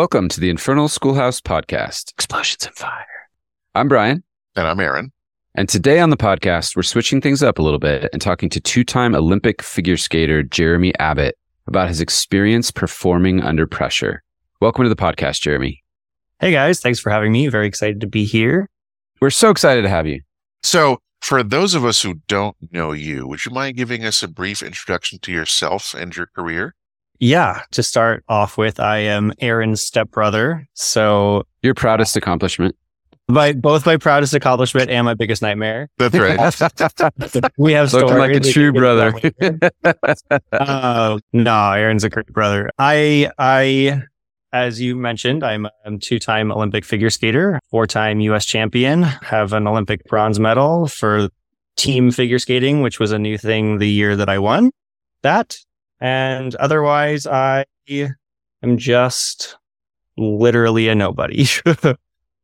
Welcome to the Infernal Schoolhouse podcast. Explosions and fire. I'm Bryan. And I'm Aaron. And today on the podcast, we're switching things up a little bit and talking to two time Olympic figure skater Jeremy Abbott about his experience performing under pressure. Welcome to the podcast, Jeremy. Hey guys, thanks for having me. Very excited to be here. We're so excited to have you. So, for those of us who don't know you, would you mind giving us a brief introduction to yourself and your career? Yeah, to start off with, I am Aaron's stepbrother. So, Your proudest accomplishment. my both my proudest accomplishment and my biggest nightmare. That's right. We have Looking stories. like a true brother. uh, no, Aaron's a great brother. I, I, as you mentioned, I'm a two-time Olympic figure skater, four-time U.S. champion, have an Olympic bronze medal for team figure skating, which was a new thing the year that I won that. And otherwise, I am just literally a nobody.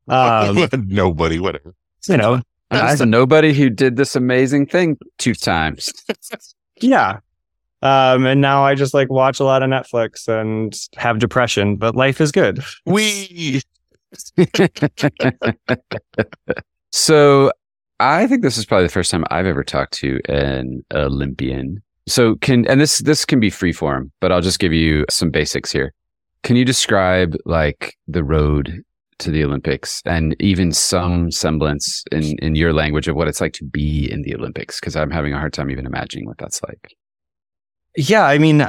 um, Nobody, whatever. you know, I'm just a nobody who did this amazing thing two times. Yeah. Um, and now I just like watch a lot of Netflix and have depression, but life is good. We so I think this is probably the first time I've ever talked to an Olympian. So can and this this can be free form, but I'll just give you some basics here. Can you describe like the road to the Olympics and even some semblance in in your language of what it's like to be in the Olympics? Because I'm having a hard time even imagining what that's like. Yeah. I mean,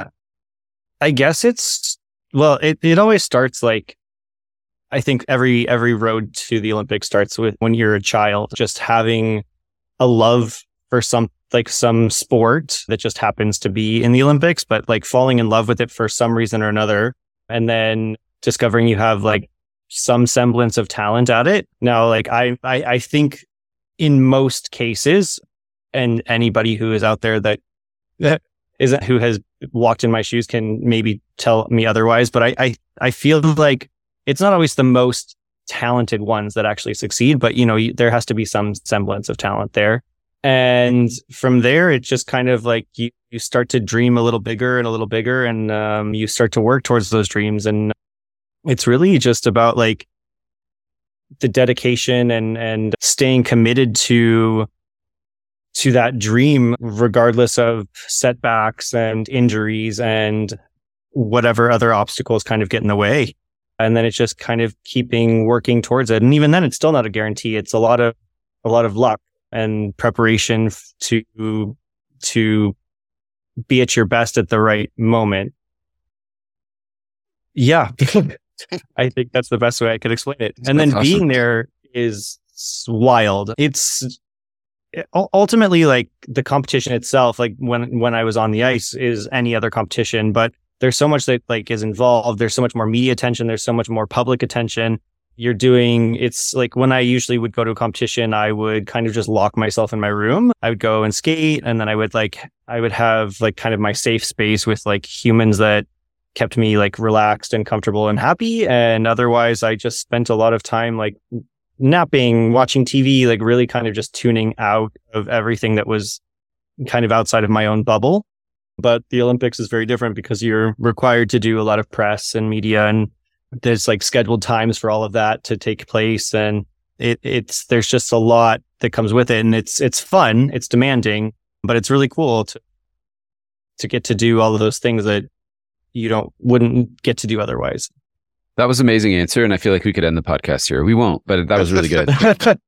I guess it's, well, it, it always starts like, I think every, every road to the Olympics starts with when you're a child, just having a love for some, like some sport that just happens to be in the Olympics, but like falling in love with it for some reason or another. And then discovering you have like some semblance of talent at it. Now, like I, I, I think in most cases, and anybody who is out there that, that isn't who has walked in my shoes can maybe tell me otherwise. But I, I, I feel like it's not always the most talented ones that actually succeed, but you know, there has to be some semblance of talent there. And from there, it just kind of like you, you start to dream a little bigger and a little bigger, and um, you start to work towards those dreams. And it's really just about like the dedication and and staying committed to to that dream, regardless of setbacks and injuries and whatever other obstacles kind of get in the way. And then it's just kind of keeping working towards it. And even then, it's still not a guarantee. It's a lot of, a lot of luck and preparation to, to be at your best at the right moment. Yeah. I think that's the best way I could explain it. and then being there is wild. It's eh, ultimately like the competition itself like when when i was on the ice is any other competition but there's so much that like is involved there's so much more media attention there's so much more public attention you're doing it's like when i usually would go to a competition i would kind of just lock myself in my room i would go and skate and then i would like i would have like kind of my safe space with like humans that kept me like relaxed and comfortable and happy and otherwise i just spent a lot of time like napping, watching TV, like really kind of just tuning out of everything that was kind of outside of my own bubble. But the Olympics is very different because you're required to do a lot of press and media and there's like scheduled times for all of that to take place. And it, it's, there's just a lot that comes with it and it's, it's fun. It's demanding, but it's really cool to, to get to do all of those things that you don't, wouldn't get to do otherwise. That was an amazing answer, and I feel like we could end the podcast here. We won't, but that was really good.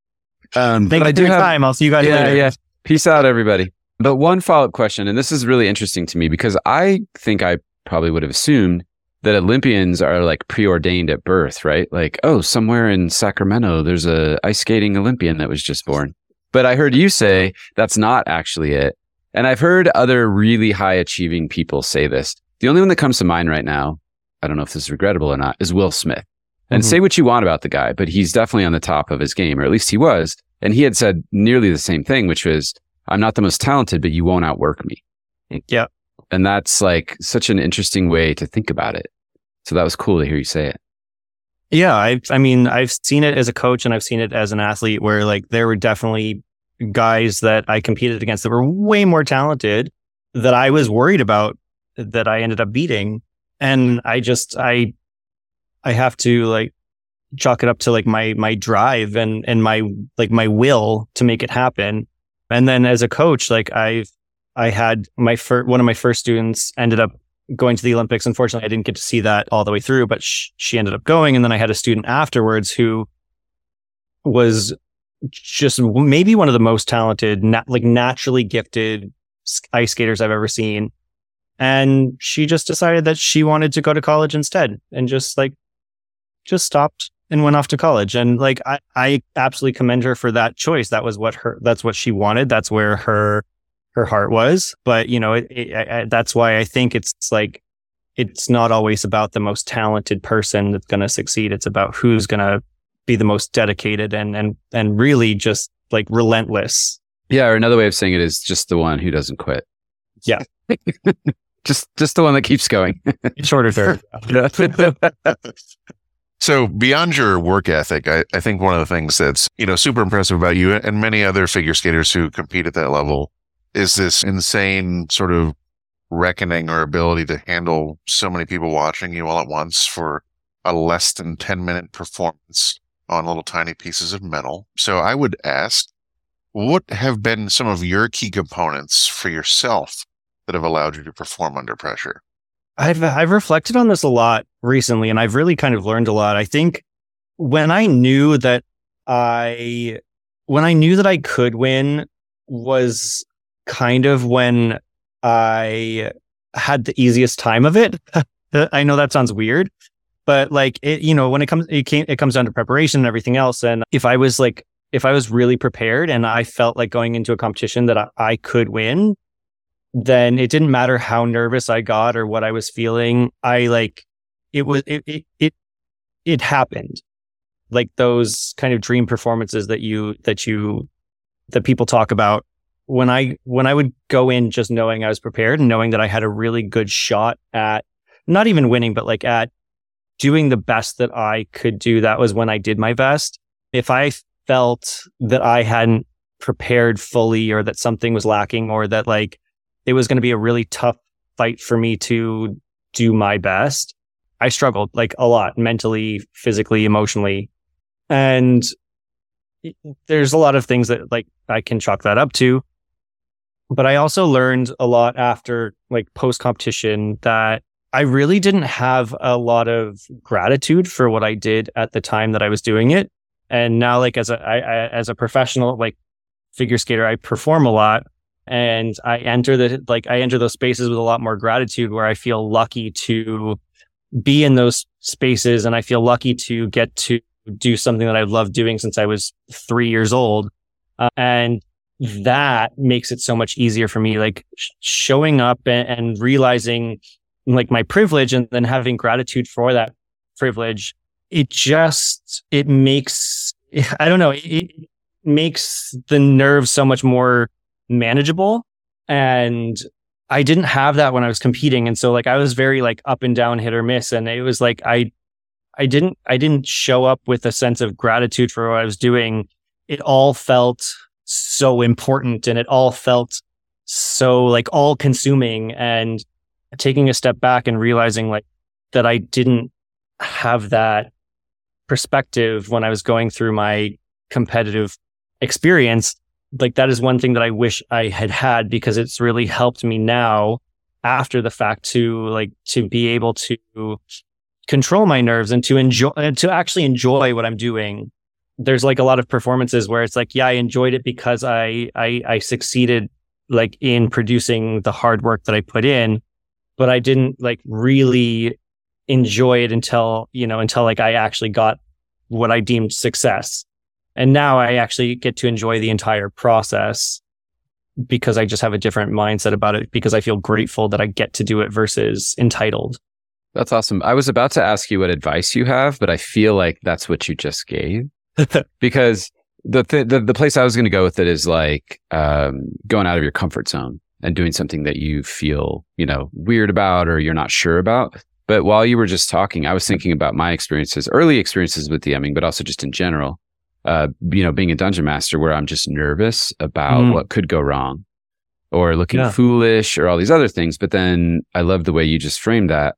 Um, Thank you for your have time. I'll see you guys yeah, later. yeah. Peace out, everybody. But one follow up question, and this is really interesting to me because I think I probably would have assumed that Olympians are like preordained at birth, right? Like, oh, somewhere in Sacramento, there's a ice skating Olympian that was just born. But I heard you say that's not actually it. And I've heard other really high achieving people say this. The only one that comes to mind right now, I don't know if this is regrettable or not, is Will Smith. And Mhm. say what you want about the guy, but he's definitely on the top of his game, or at least he was. And he had said nearly the same thing, which was, I'm not the most talented, but you won't outwork me. Yeah. And that's like such an interesting way to think about it. So that was cool to hear you say it. Yeah, I I mean, I've seen it as a coach and I've seen it as an athlete where like there were definitely guys that I competed against that were way more talented that I was worried about that I ended up beating. And I just I I have to like chalk it up to like my my drive and and my like my will to make it happen. And then as a coach, like I've I had my first one of my first students ended up going to the Olympics. Unfortunately, I didn't get to see that all the way through, but sh- she ended up going. And then I had a student afterwards who was just maybe one of the most talented, like naturally gifted ice skaters I've ever seen. And she just decided that she wanted to go to college instead and just like, just stopped and went off to college. And like, I, I absolutely commend her for that choice. That was what her, that's what she wanted. That's where her, her heart was. But, you know, it, it, I, that's why I think it's like, it's not always about the most talented person that's going to succeed. It's about who's going to be the most dedicated and, and, and really just like relentless. Yeah. Or another way of saying it is just the one who doesn't quit. Yeah. just, just the one that keeps going. Shorter third. So beyond your work ethic, I, I think one of the things that's, you know, super impressive about you and many other figure skaters who compete at that level is this insane sort of reckoning or ability to handle so many people watching you all at once for a less than 10 minute performance on little tiny pieces of metal. So I would ask, what have been some of your key components for yourself that have allowed you to perform under pressure? I've I've reflected on this a lot recently and I've really kind of learned a lot. I think when I knew that I when I knew that I could win was kind of when I had the easiest time of it. I know that sounds weird, but like it, you know, when it comes, it came, it comes down to preparation and everything else. And if I was like, if I was really prepared and I felt like going into a competition that I, I could win, then it didn't matter how nervous I got or what I was feeling. I like it was it it it, it happened. Like those kind of dream performances that you that you that people talk about. When I when I would go in just knowing I was prepared and knowing that I had a really good shot at not even winning, but like at doing the best that I could do, that was when I did my best. If I felt that I hadn't prepared fully or that something was lacking or that like it was going to be a really tough fight for me to do my best. I struggled like a lot mentally, physically, emotionally. And there's a lot of things that like I can chalk that up to. But I also learned a lot after like post competition that I really didn't have a lot of gratitude for what I did at the time that I was doing it. And now like as a I, I as a professional like figure skater, I perform a lot and I enter the like I enter those spaces with a lot more gratitude where I feel lucky to be in those spaces and I feel lucky to get to do something that I've loved doing since I was 3 years old uh, and that makes it so much easier for me like sh- showing up and, and realizing like my privilege and then having gratitude for that privilege it just it makes I don't know it makes the nerves so much more manageable. And I didn't have that when I was competing. And so like I was very like up and down, hit or miss. And it was like I I didn't I didn't show up with a sense of gratitude for what I was doing. It all felt so important and it all felt so like all consuming and taking a step back and realizing like that I didn't have that perspective when I was going through my competitive experience like that is one thing that I wish I had had because it's really helped me now after the fact to like to be able to control my nerves and to enjoy and to actually enjoy what I'm doing. There's like a lot of performances where it's like, yeah, I enjoyed it because I I, I succeeded like in producing the hard work that I put in, but I didn't like really enjoy it until you know until like I actually got what I deemed success. And now I actually get to enjoy the entire process because I just have a different mindset about it because I feel grateful that I get to do it versus entitled. That's awesome. I was about to ask you what advice you have, but I feel like that's what you just gave because the, th- the the place I was going to go with it is like um, going out of your comfort zone and doing something that you feel you know weird about or you're not sure about. But while you were just talking, I was thinking about my experiences, early experiences with DMing, but also just in general uh, you know, being a dungeon master where I'm just nervous about mm. what could go wrong or looking yeah. foolish or all these other things. But then I love the way you just framed that.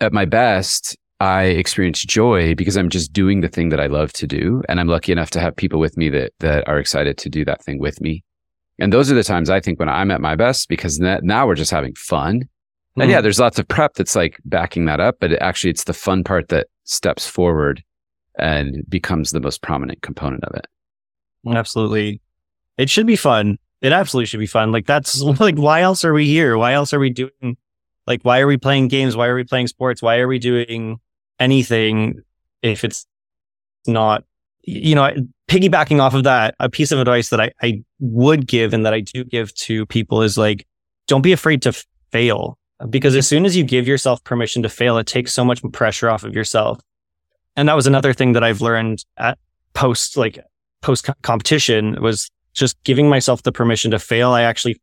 At my best, I experience joy because I'm just doing the thing that I love to do. And I'm lucky enough to have people with me that, that are excited to do that thing with me. And those are the times I think when I'm at my best because now we're just having fun. Mm-hmm. And yeah, there's lots of prep that's like backing that up, but it actually it's the fun part that steps forward and becomes the most prominent component of it. Absolutely. It should be fun. It absolutely should be fun. Like that's like why else are we here? Why else are we doing like why are we playing games? Why are we playing sports? Why are we doing anything if it's not you know piggybacking off of that a piece of advice that I, I would give and that i do give to people is like don't be afraid to fail. Because as soon as you give yourself permission to fail it takes so much pressure off of yourself. And that was another thing that i've learned at post like post competition was just giving myself the permission to fail. I actually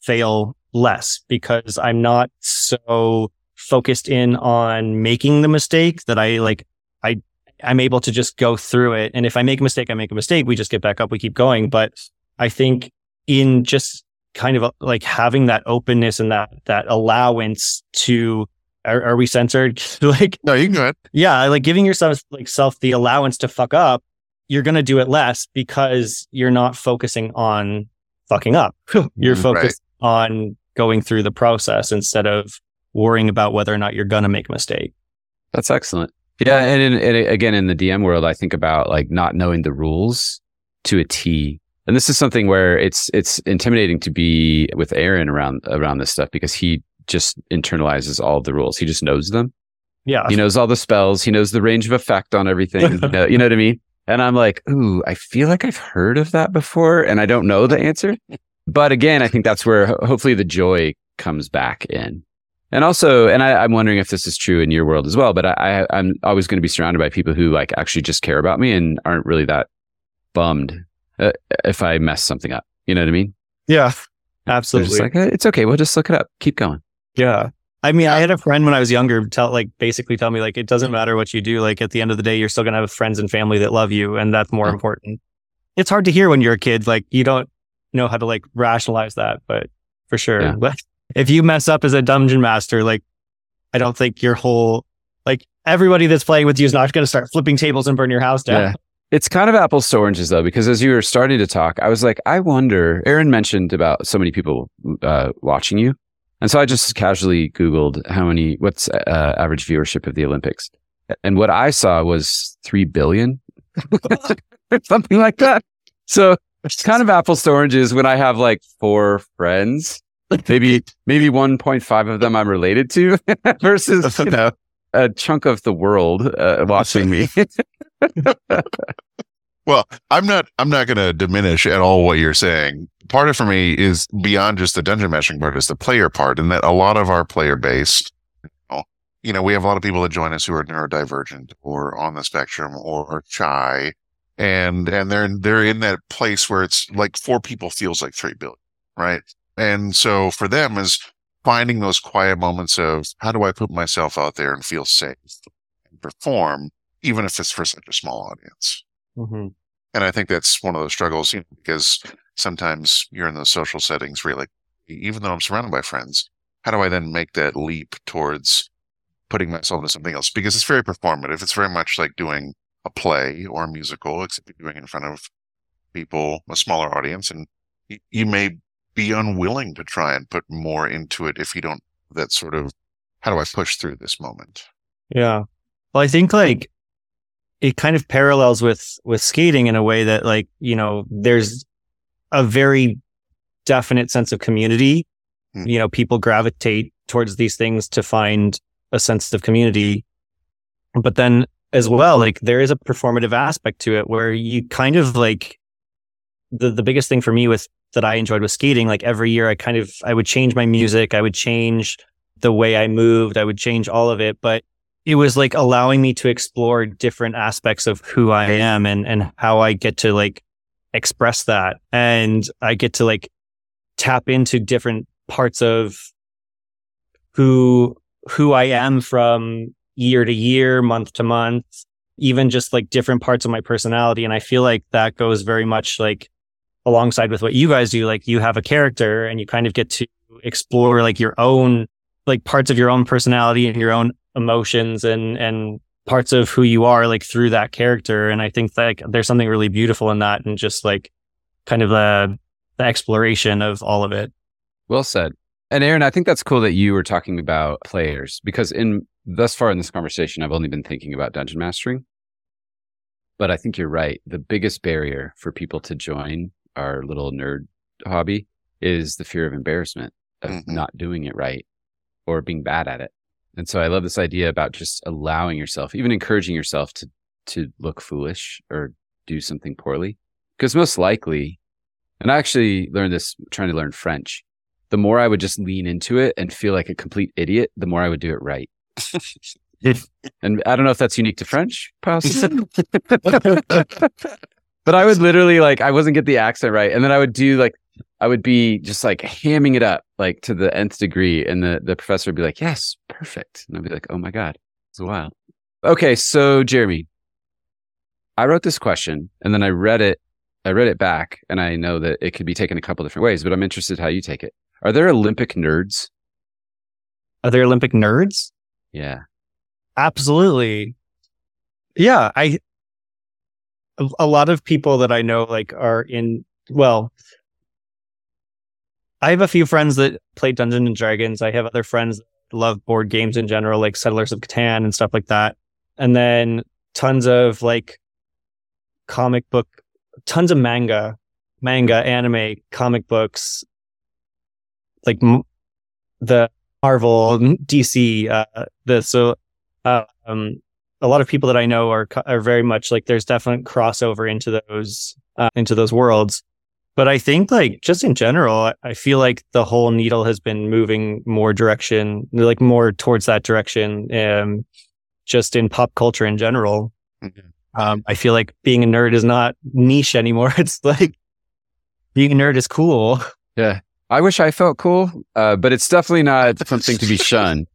fail less because i'm not so focused in on making the mistake that I like, I, I'm able to just go through it. And if I make a mistake, I make a mistake. We just get back up, we keep going. But I think in just kind of like having that openness and that, that allowance to, are, are we censored? like, no, you can go ahead. Yeah. Like giving yourself like self the allowance to fuck up, you're going to do it less because you're not focusing on fucking up. you're mm, focused right. on going through the process instead of worrying about whether or not you're going to make a mistake. That's excellent. Yeah. And, in, and again, in the DM world, I think about like not knowing the rules to a T. And this is something where it's, it's intimidating to be with Aaron around, around this stuff because he just internalizes all the rules. He just knows them. Yeah. He knows all the spells. He knows the range of effect on everything. you, know, you know what I mean? And I'm like, ooh, I feel like I've heard of that before and I don't know the answer. But again, I think that's where hopefully the joy comes back in. And also, and I, am wondering if this is true in your world as well, but I, I, am always going to be surrounded by people who like actually just care about me and aren't really that bummed uh, if I mess something up. You know what I mean? Yeah, absolutely. like, it's okay. We'll just look it up. Keep going. Yeah. I mean, I had a friend when I was younger tell like basically tell me like it doesn't matter what you do. Like at the end of the day, you're still gonna have friends and family that love you, and that's more important. It's hard to hear when you're a kid. Like you don't know how to like rationalize that, but for sure. Yeah if you mess up as a dungeon master, like I don't think your whole like everybody that's playing with you is not going to start flipping tables and burn your house down. Yeah. It's kind of apples to oranges though, because as you were starting to talk, I was like, I wonder. Aaron mentioned about so many people uh, watching you, and so I just casually Googled how many, what's uh, average viewership of the Olympics, and what I saw was three billion, something like that. So it's kind of apples to oranges when I have like four friends maybe maybe 1.5 of them I'm related to versus you know a chunk of the world uh, watching me. well, I'm not I'm not going to diminish at all what you're saying. Part of for me is beyond just the dungeon mashing part is the player part, and that a lot of our player base, you know, you know, we have a lot of people that join us who are neurodivergent or on the spectrum or shy, and and they're they're in that place where it's like four people feels like three billion, right? And so for them is finding those quiet moments of how do I put myself out there and feel safe and perform, even if it's for such a small audience. Mm-hmm. And I think that's one of those struggles, you know, because sometimes you're in those social settings where you're like, even though I'm surrounded by friends, how do I then make that leap towards putting myself into something else? Because it's very performative. It's very much like doing a play or a musical, except you're doing it in front of people, a smaller audience, and you may be unwilling to try and put more into it if you don't that sort of how do I push through this moment? Yeah. Well, I think like it kind of parallels with with skating in a way that like, you know, there's a very definite sense of community. Hmm. You know, people gravitate towards these things to find a sense of community. But then as well, like there is a performative aspect to it where you kind of like the the biggest thing for me with that I enjoyed with skating. Like every year, I kind of I would change my music, I would change the way I moved, I would change all of it, but it was like allowing me to explore different aspects of who I am and and how I get to like express that, and I get to like tap into different parts of who who I am from year to year, month to month, even just like different parts of my personality. And I feel like that goes very much like alongside with what you guys do, like you have a character and you kind of get to explore like your own, like parts of your own personality and your own emotions and and parts of who you are like through that character. And i think like, there's something really beautiful in that and just like kind of the the exploration of all of it. Well said. And aaron i think that's cool that you were talking about players because in thus far in this conversation i've only been thinking about dungeon mastering. But i think you're right. The biggest barrier for people to join our little nerd hobby is the fear of embarrassment of mm-hmm. not doing it right or being bad at it and so I love this idea about just allowing yourself, even encouraging yourself to to look foolish or do something poorly. Because most likely, and I actually learned this trying to learn French. The more I would just lean into it and feel like a complete idiot, the more I would do it right. and I don't know if that's unique to French, possibly. but I would literally like I wasn't get the accent right, and then I would do like I would be just like hamming it up like to the nth degree. And the, the professor would be like, yes, perfect. And I'd be like, oh my God, it's wild. Okay. So Jeremy, I wrote this question and then I read it. I read it back and I know that it could be taken a couple different ways, but I'm interested how you take it. Are there Olympic nerds? Are there Olympic nerds? Yeah. Absolutely. Yeah. I, a lot of people that I know like are in, well, I have a few friends that play Dungeons and Dragons. I have other friends that love board games in general, like Settlers of Catan and stuff like that. And then tons of like comic book, tons of manga, manga, anime, comic books, like m- the Marvel, DC, uh, the so uh, um, a lot of people that I know are are very much like there's definite crossover into those uh, into those worlds. But I think like just in general, I feel like the whole needle has been moving more direction, like more towards that direction. Um, just in pop culture in general. Mm-hmm. Um, I feel like being a nerd is not niche anymore. It's like being a nerd is cool. Yeah. I wish I felt cool, uh, but it's definitely not something to be shunned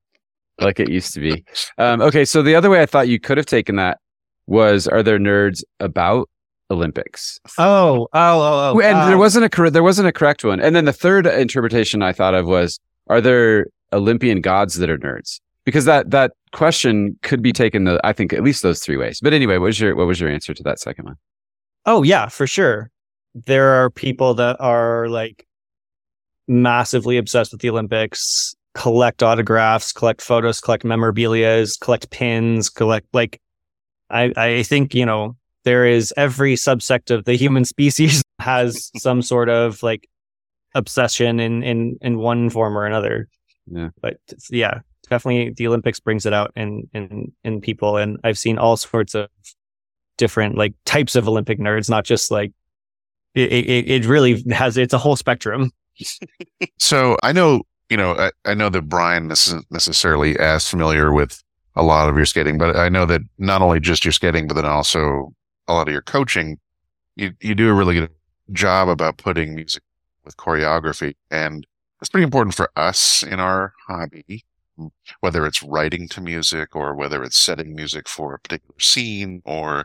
like it used to be. Um, okay. So the other way I thought you could have taken that was are there nerds about Olympics. Oh, oh, oh, oh. And uh, there wasn't a correct there wasn't a correct one. And then the third interpretation I thought of was are there Olympian gods that are nerds? Because that that question could be taken the I think at least those three ways. But anyway, what was your what was your answer to that second one? Oh yeah, for sure. There are people that are like massively obsessed with the Olympics, collect autographs, collect photos, collect memorabilias, collect pins, collect like I I think, you know, there is every subsect of the human species has some sort of like obsession in in in one form or another. Yeah. But yeah, definitely the Olympics brings it out in in in people and I've seen all sorts of different like types of Olympic nerds, not just like it it, it really has it's a whole spectrum. so I know, you know, I, I know that Bryan isn't necessarily as familiar with a lot of your skating, but I know that not only just your skating, but then also a lot of your coaching, you, you do a really good job about putting music with choreography. And that's pretty important for us in our hobby, mm, whether it's writing to music or whether it's setting music for a particular scene or,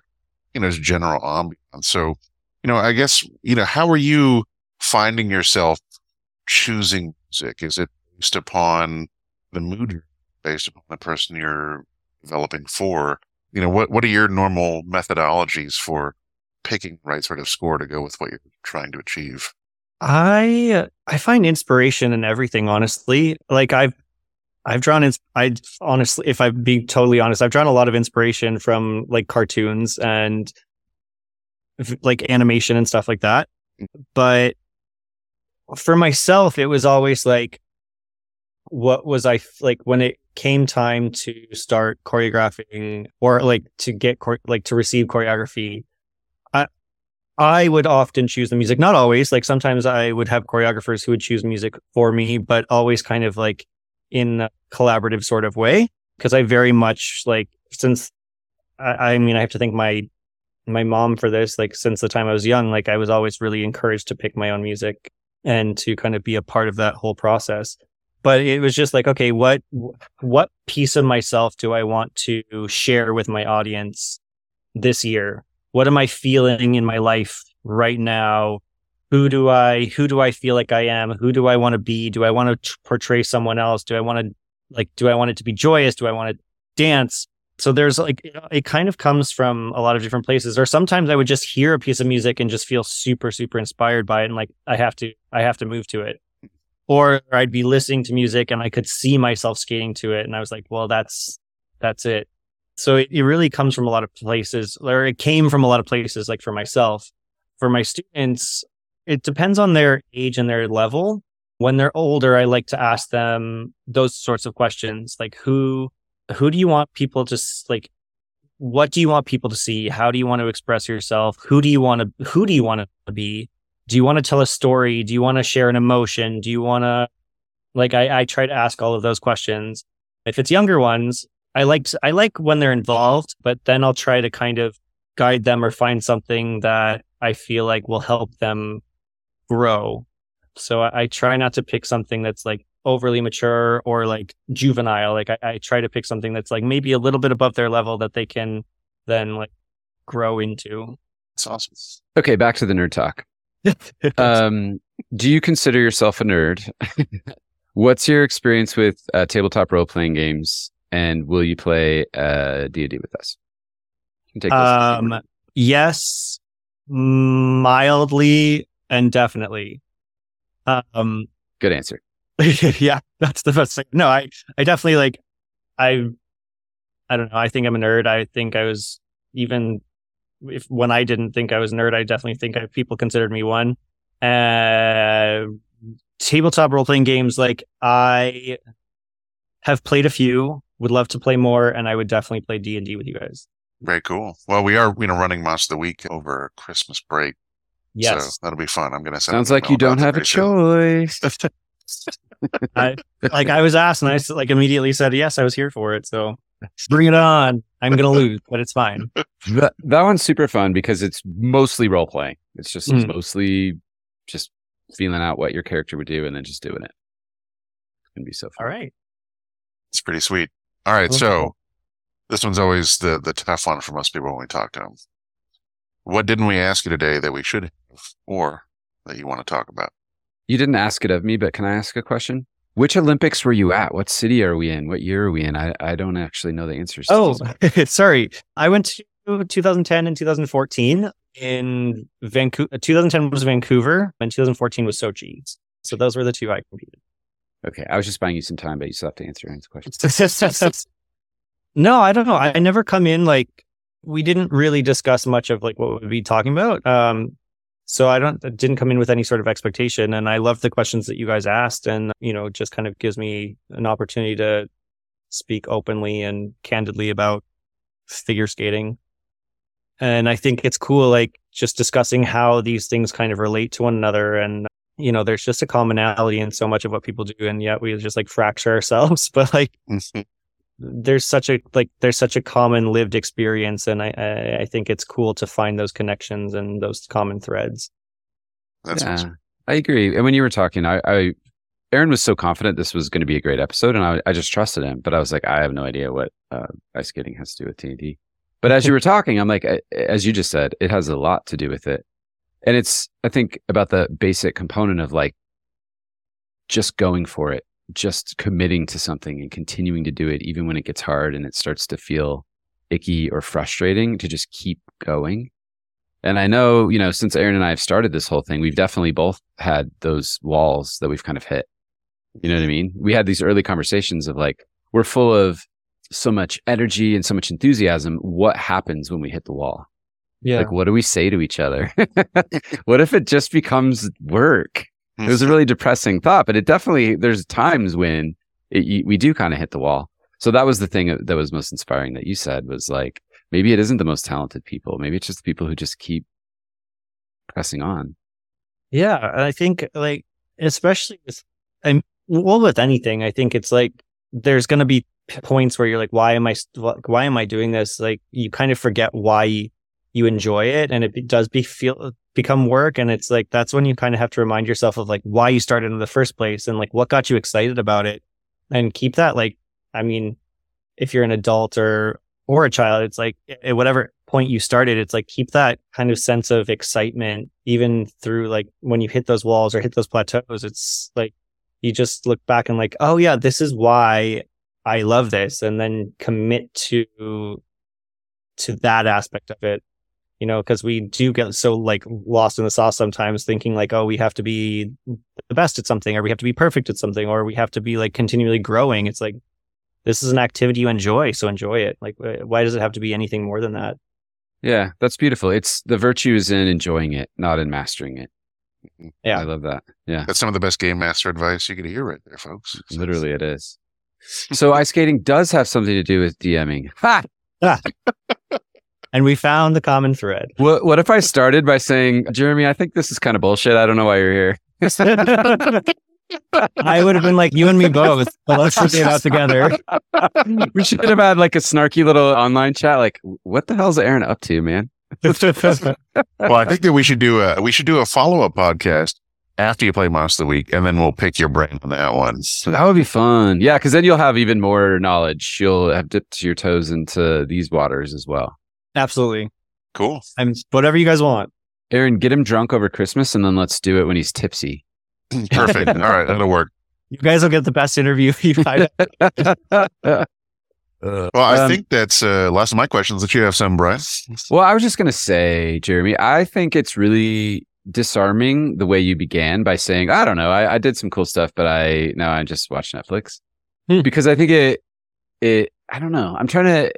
you know, just general ambiance. So, you know, I guess, you know, how are you finding yourself choosing music? Is it based upon the mood, based upon the person you're developing for? you know, what, what are your normal methodologies for picking the right sort of score to go with what you're trying to achieve? I I find inspiration in everything, honestly. Like I've I've drawn in, I honestly, if I'm being totally honest, I've drawn a lot of inspiration from like cartoons and like animation and stuff like that. Mm-hmm. But for myself, it was always like, what was I like when it came time to start choreographing or like to get like to receive choreography, I would often choose the music. Not always. Like sometimes I would have choreographers who would choose music for me, but always kind of like in a collaborative sort of way. Because I very much like since I, I mean I have to thank my my mom for this. Like since the time I was young, like I was always really encouraged to pick my own music and to kind of be a part of that whole process but it was just like okay what what piece of myself do i want to share with my audience this year what am i feeling in my life right now who do i who do i feel like i am who do i want to be do i want to portray someone else do i want to like do i want it to be joyous do i want to dance. So there's like it kind of comes from a lot of different places. Or sometimes I would just hear a piece of music and just feel super super inspired by it, and like I have to I have to move to it. Or I'd be listening to music and I could see myself skating to it, and I was like, well, that's that's it. So it, it really comes from a lot of places, or it came from a lot of places. Like for myself, for my students, it depends on their age and their level. When they're older, I like to ask them those sorts of questions, like who who do you want people to like what do you want people to see how do you want to express yourself who do you want to who do you want to be do you want to tell a story do you want to share an emotion do you want to like I, I try to ask all of those questions if it's younger ones i like i like when they're involved but then i'll try to kind of guide them or find something that i feel like will help them grow so I, I try not to pick something that's like overly mature or like juvenile. Like I, I try to pick something that's like maybe a little bit above their level that they can then like grow into. It's awesome. Okay, back to the nerd talk. um, do you consider yourself a nerd? What's your experience with uh, tabletop role playing games, and will you play uh, D&D with us? Um, yes, mildly and definitely. Um, Good answer. yeah, that's the best thing. No, I, I definitely like, I, I don't know. I think I'm a nerd. I think I was even if when I didn't think I was a nerd, I definitely think I, people considered me one. Uh, tabletop role playing games, like I have played a few, would love to play more, and I would definitely play D and D with you guys. Very cool. Well, we are you know running Monster of the Week over Christmas break. Yes, so that'll be fun. I'm gonna sounds like you don't have a choice. I, like I was asked, and I like immediately said yes. I was here for it, so bring it on. I'm gonna lose, but it's fine. That, that one's super fun because it's mostly role playing. It's just mm. mostly just feeling out what your character would do and then just doing it. It's gonna be so fun. All right, it's pretty sweet. All right, okay. so this one's always the the tough one for most people when we talk to them. What didn't we ask you today that we should have, or that you want to talk about? You didn't ask it of me, but can I ask a question? Which Olympics were you at? What city are we in? What year are we in? I, I don't actually know the answers. Oh, sorry. I went to 2010 and 2014 in Vancouver. 2010 was Vancouver and 2014 was Sochi. So those were the two I competed. Okay. I was just buying you some time, but you still have to answer any questions. no, I don't know. I never come in like we didn't really discuss much of like what we'd be talking about. Um, so I don't didn't come in with any sort of expectation, and I love the questions that you guys asked, and you know, just kind of gives me an opportunity to speak openly and candidly about figure skating. And I think it's cool, like just discussing how these things kind of relate to one another, and you know, there's just a commonality in so much of what people do, and yet we just like fracture ourselves. But like, mm-hmm there's such a like there's such a common lived experience and I, I think it's cool to find those connections and those common threads. That's yeah, awesome. i agree. And when you were talking I, I aaron was so confident this was going to be a great episode and I, I just trusted him but i was like i have no idea what uh, ice skating has to do with D&D but as you were talking i'm like as you just said it has a lot to do with it. And it's i think about the basic component of like just going for it just committing to something and continuing to do it even when it gets hard and it starts to feel icky or frustrating to just keep going. And I know, you know, since Aaron and I have started this whole thing, we've definitely both had those walls that we've kind of hit. You know what I mean? We had these early conversations of like, we're full of so much energy and so much enthusiasm. What happens when we hit the wall? Yeah. Like, what do we say to each other? what if it just becomes work? It was a hmm. really depressing thought, but it definitely there's times when it, we do kind of hit the wall. So that was the thing that was most inspiring that you said was like maybe it isn't the most talented people, maybe it's just the people who just keep pressing on. Yeah, and I think like especially with and well with anything, I think it's like there's going to be points where you're like, why am I why am I doing this? Like you kind of forget why you enjoy it, and it does be feel become work. And it's like that's when you kind of have to remind yourself of like why you started in the first place and like what got you excited about it. And keep that like i mean if you're an adult or or a child it's like at whatever point you started it's like keep that kind of sense of excitement even through like when you hit those walls or hit those plateaus. It's like you just look back and like oh yeah this is why I love this and then commit to to that aspect of it. You know, because we do get so like lost in the sauce sometimes thinking like, oh, we have to be the best at something or we have to be perfect at something or we have to be like continually growing. It's like this is an activity you enjoy, so enjoy it. Like why does it have to be anything more than that? Yeah, that's beautiful. It's the virtue is in enjoying it, not in mastering it. Yeah. I love that. Yeah. That's some of the best game master advice you could hear right there, folks. Literally it is. So ice skating does have something to do with DMing. Ha! Ah. And we found the common thread. What what if I started by saying, Jeremy, I think this is kind of bullshit. I don't know why you're here. I would have been like, you and me both. But let's figure it out together. we should have had like a snarky little online chat. Like, what the hell's Aaron up to, man? well, I think that we should do a we should do a follow up podcast after you play Monster of the Week, and then we'll pick your brain on that one. That would be fun. Yeah, because then you'll have even more knowledge. You'll have dipped your toes into these waters as well. Absolutely. Cool. I'm whatever you guys want. Aaron, get him drunk over Christmas, and then let's do it when he's tipsy. Perfect. All right, that'll work. You guys will get the best interview you've had. Well, I Um, think that's uh, last of my questions. That you have some, Bryan. Well, I was just going to say, Jeremy, I think it's really disarming the way you began by saying, I don't know, I, I did some cool stuff, but I now I just watch Netflix Hmm. because I think it, it, I don't know. I'm trying to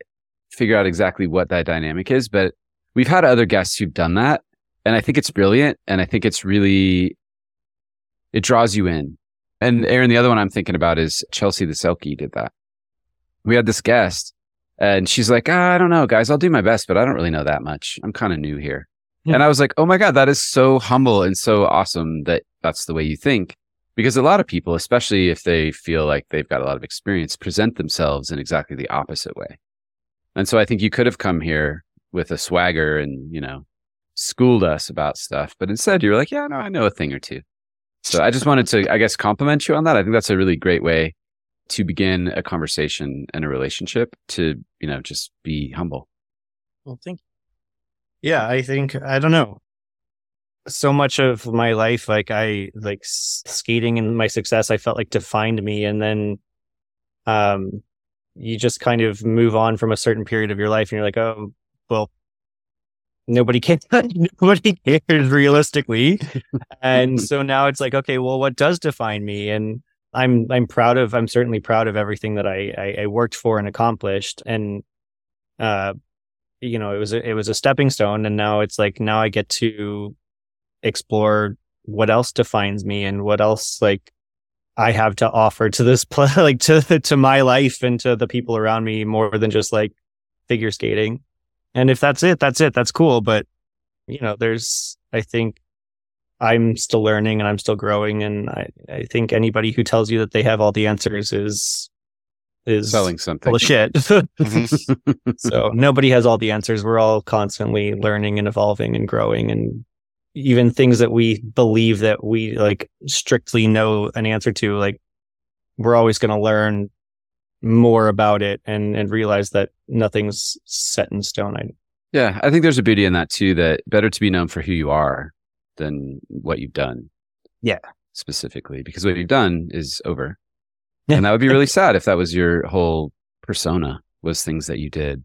figure out exactly what that dynamic is, but we've had other guests who've done that. And I think it's brilliant. And I think it's really, it draws you in. And Aaron, the other one I'm thinking about is Chelsea the Selkie did that. We had this guest and she's like, ah, I don't know, guys, I'll do my best, but I don't really know that much. I'm kind of new here. Hmm. And I was like, oh my God, that is so humble and so awesome that that's the way you think. Because a lot of people, especially if they feel like they've got a lot of experience, present themselves in exactly the opposite way. And so I think you could have come here with a swagger and, you know, schooled us about stuff. But instead, you were like, yeah, no, I know a thing or two. So I just wanted to, I guess, compliment you on that. I think that's a really great way to begin a conversation and a relationship to, you know, just be humble. Well, thank you. Yeah, I think I don't know. So much of my life, like I like skating and my success, I felt like defined me, and then, um, you just kind of move on from a certain period of your life, and you're like, oh, well, nobody cares. nobody cares realistically, and so now it's like, okay, well, what does define me? And I'm I'm proud of I'm certainly proud of everything that I I, I worked for and accomplished, and uh you know it was a, it was a stepping stone and now it's like now i get to explore what else defines me and what else like i have to offer to this play like to to my life and to the people around me more than just like figure skating and if that's it that's it that's cool but you know there's i think i'm still learning and i'm still growing and i i think anybody who tells you that they have all the answers is is Selling something. full of shit Mhm. so nobody has all the answers. We're all constantly learning and evolving and growing and even things that we believe that we like strictly know an answer to, like we're always going to learn more about it and, and realize that nothing's set in stone. I, Yeah, I think there's a beauty in that too. That better to be known for who you are than what you've done. Yeah. specifically because what you've done is over, and that would be really sad if that was your whole persona was things that you did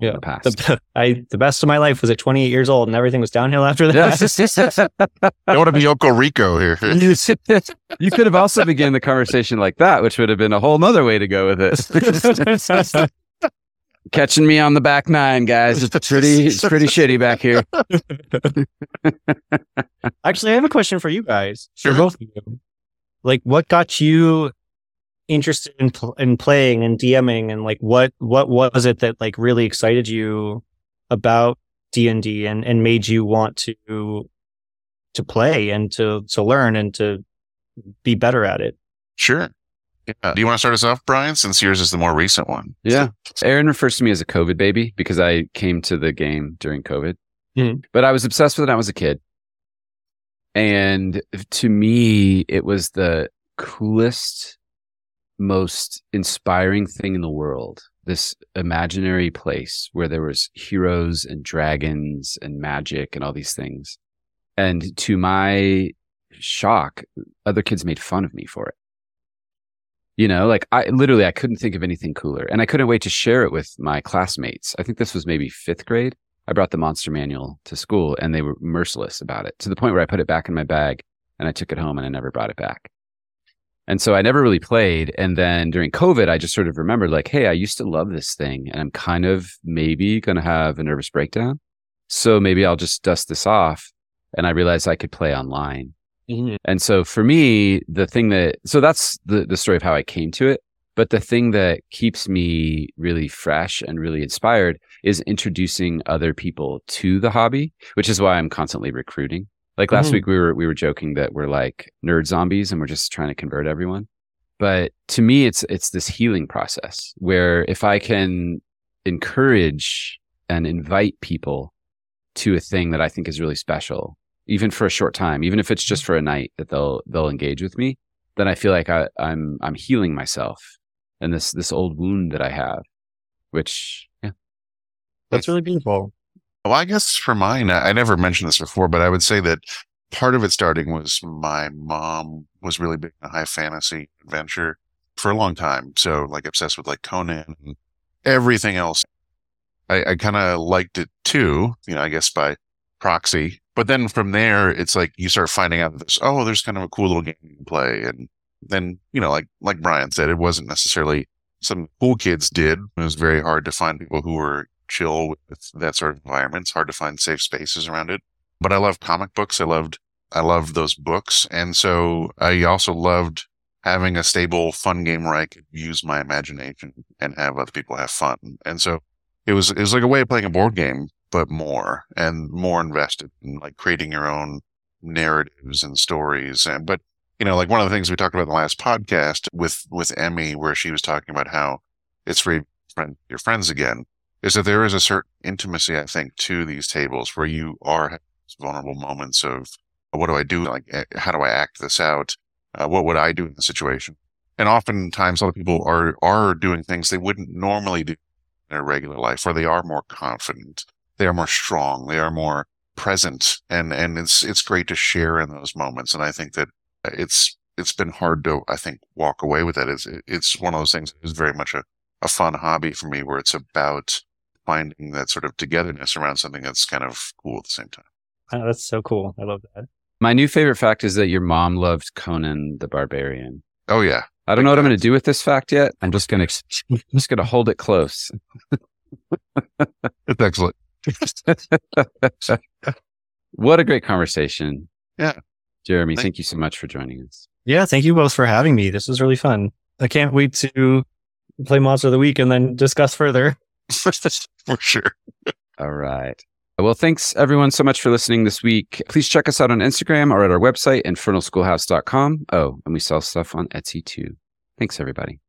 Yeah. in the past. the, I, the best of my life was at 28 years old and everything was downhill after that. I want to be Uncle Rico here. you could have also begun the conversation like that, which would have been a whole nother way to go with it. Catching me on the back nine, guys. It's pretty, it's pretty shitty back here. Actually, I have a question for you guys. Sure. For both of you. Like, what got you interested in pl- in playing and DMing, and like, what what was it that like really excited you about D and D and and made you want to to play and to to learn and to be better at it? Sure. Yeah. Do you want to start us off, Bryan, since yours is the more recent one? Yeah. Aaron refers to me as a COVID baby because I came to the game during COVID. Mhm. But I was obsessed with it when I was a kid. And to me, it was the coolest, most inspiring thing in the world. This imaginary place where there was heroes and dragons and magic and all these things. And to my shock, other kids made fun of me for it. You know, like I literally I couldn't think of anything cooler, and I couldn't wait to share it with my classmates. I think this was maybe fifth grade. I brought the monster manual to school, and they were merciless about it to the point where I put it back in my bag and I took it home and I never brought it back. And so I never really played. And then during COVID, I just sort of remembered like, hey, I used to love this thing and I'm kind of maybe going to have a nervous breakdown. So maybe I'll just dust this off. And I realized I could play online. Mm-hmm. And so for me, the thing that, so that's the, the story of how I came to it. But the thing that keeps me really fresh and really inspired is introducing other people to the hobby, which is why I'm constantly recruiting. Like last mm-hmm. week we were we were joking that we're like nerd zombies and we're just trying to convert everyone. But to me it's it's this healing process where if I can encourage and invite people to a thing that I think is really special, even for a short time, even if it's just for a night that they'll they'll engage with me, then I feel like I, I'm I'm healing myself and this this old wound that I have, which yeah, that's really beautiful. Well, I guess for mine, I, never mentioned this before, but I would say that part of it starting was my mom was really big in high fantasy adventure for a long time. So like obsessed with like Conan and everything else. I, I kind of liked it too, you know, I guess by proxy. But then from there, it's like you start finding out that oh, there's kind of a cool little game you can play. And then, you know, like, like Bryan said, it wasn't necessarily some cool kids did. It was very hard to find people who were chill with that sort of environment. It's hard to find safe spaces around it. But I love comic books. I loved I loved those books. And so I also loved having a stable, fun game where I could use my imagination and have other people have fun. And so it was it was like a way of playing a board game, but more and more invested in like creating your own narratives and stories. And but you know, like one of the things we talked about in the last podcast with with Emmy, where she was talking about how it's for friend, your friends again is that there is a certain intimacy, I think, to these tables where you are vulnerable moments of what do I do? Like, eh, how do I act this out? Uh, what would I do in the situation? And oftentimes, other people are are doing things they wouldn't normally do in their regular life, where they are more confident, they are more strong, they are more present, and and it's it's great to share in those moments. And I think that it's it's been hard to I think walk away with that. It's it's one of those things. It's very much a a fun hobby for me, where it's about finding that sort of togetherness around something that's kind of cool at the same time. Oh, that's so cool. I love that. My new favorite fact is that your mom loved Conan the Barbarian. Oh yeah. I don't know what I'm going to do with this fact yet. I'm just going to I'm just going to hold it close. it's excellent. what a great conversation. Yeah. Jeremy, thank, thank you so much for joining us. Yeah, thank you both for having me. This was really fun. I can't wait to play Monster of the Week and then discuss further. for sure. All right. Well, thanks everyone so much for listening this week. Please check us out on Instagram or at our website, infernalschoolhouse.com. Oh, and we sell stuff on Etsy too. Thanks, everybody.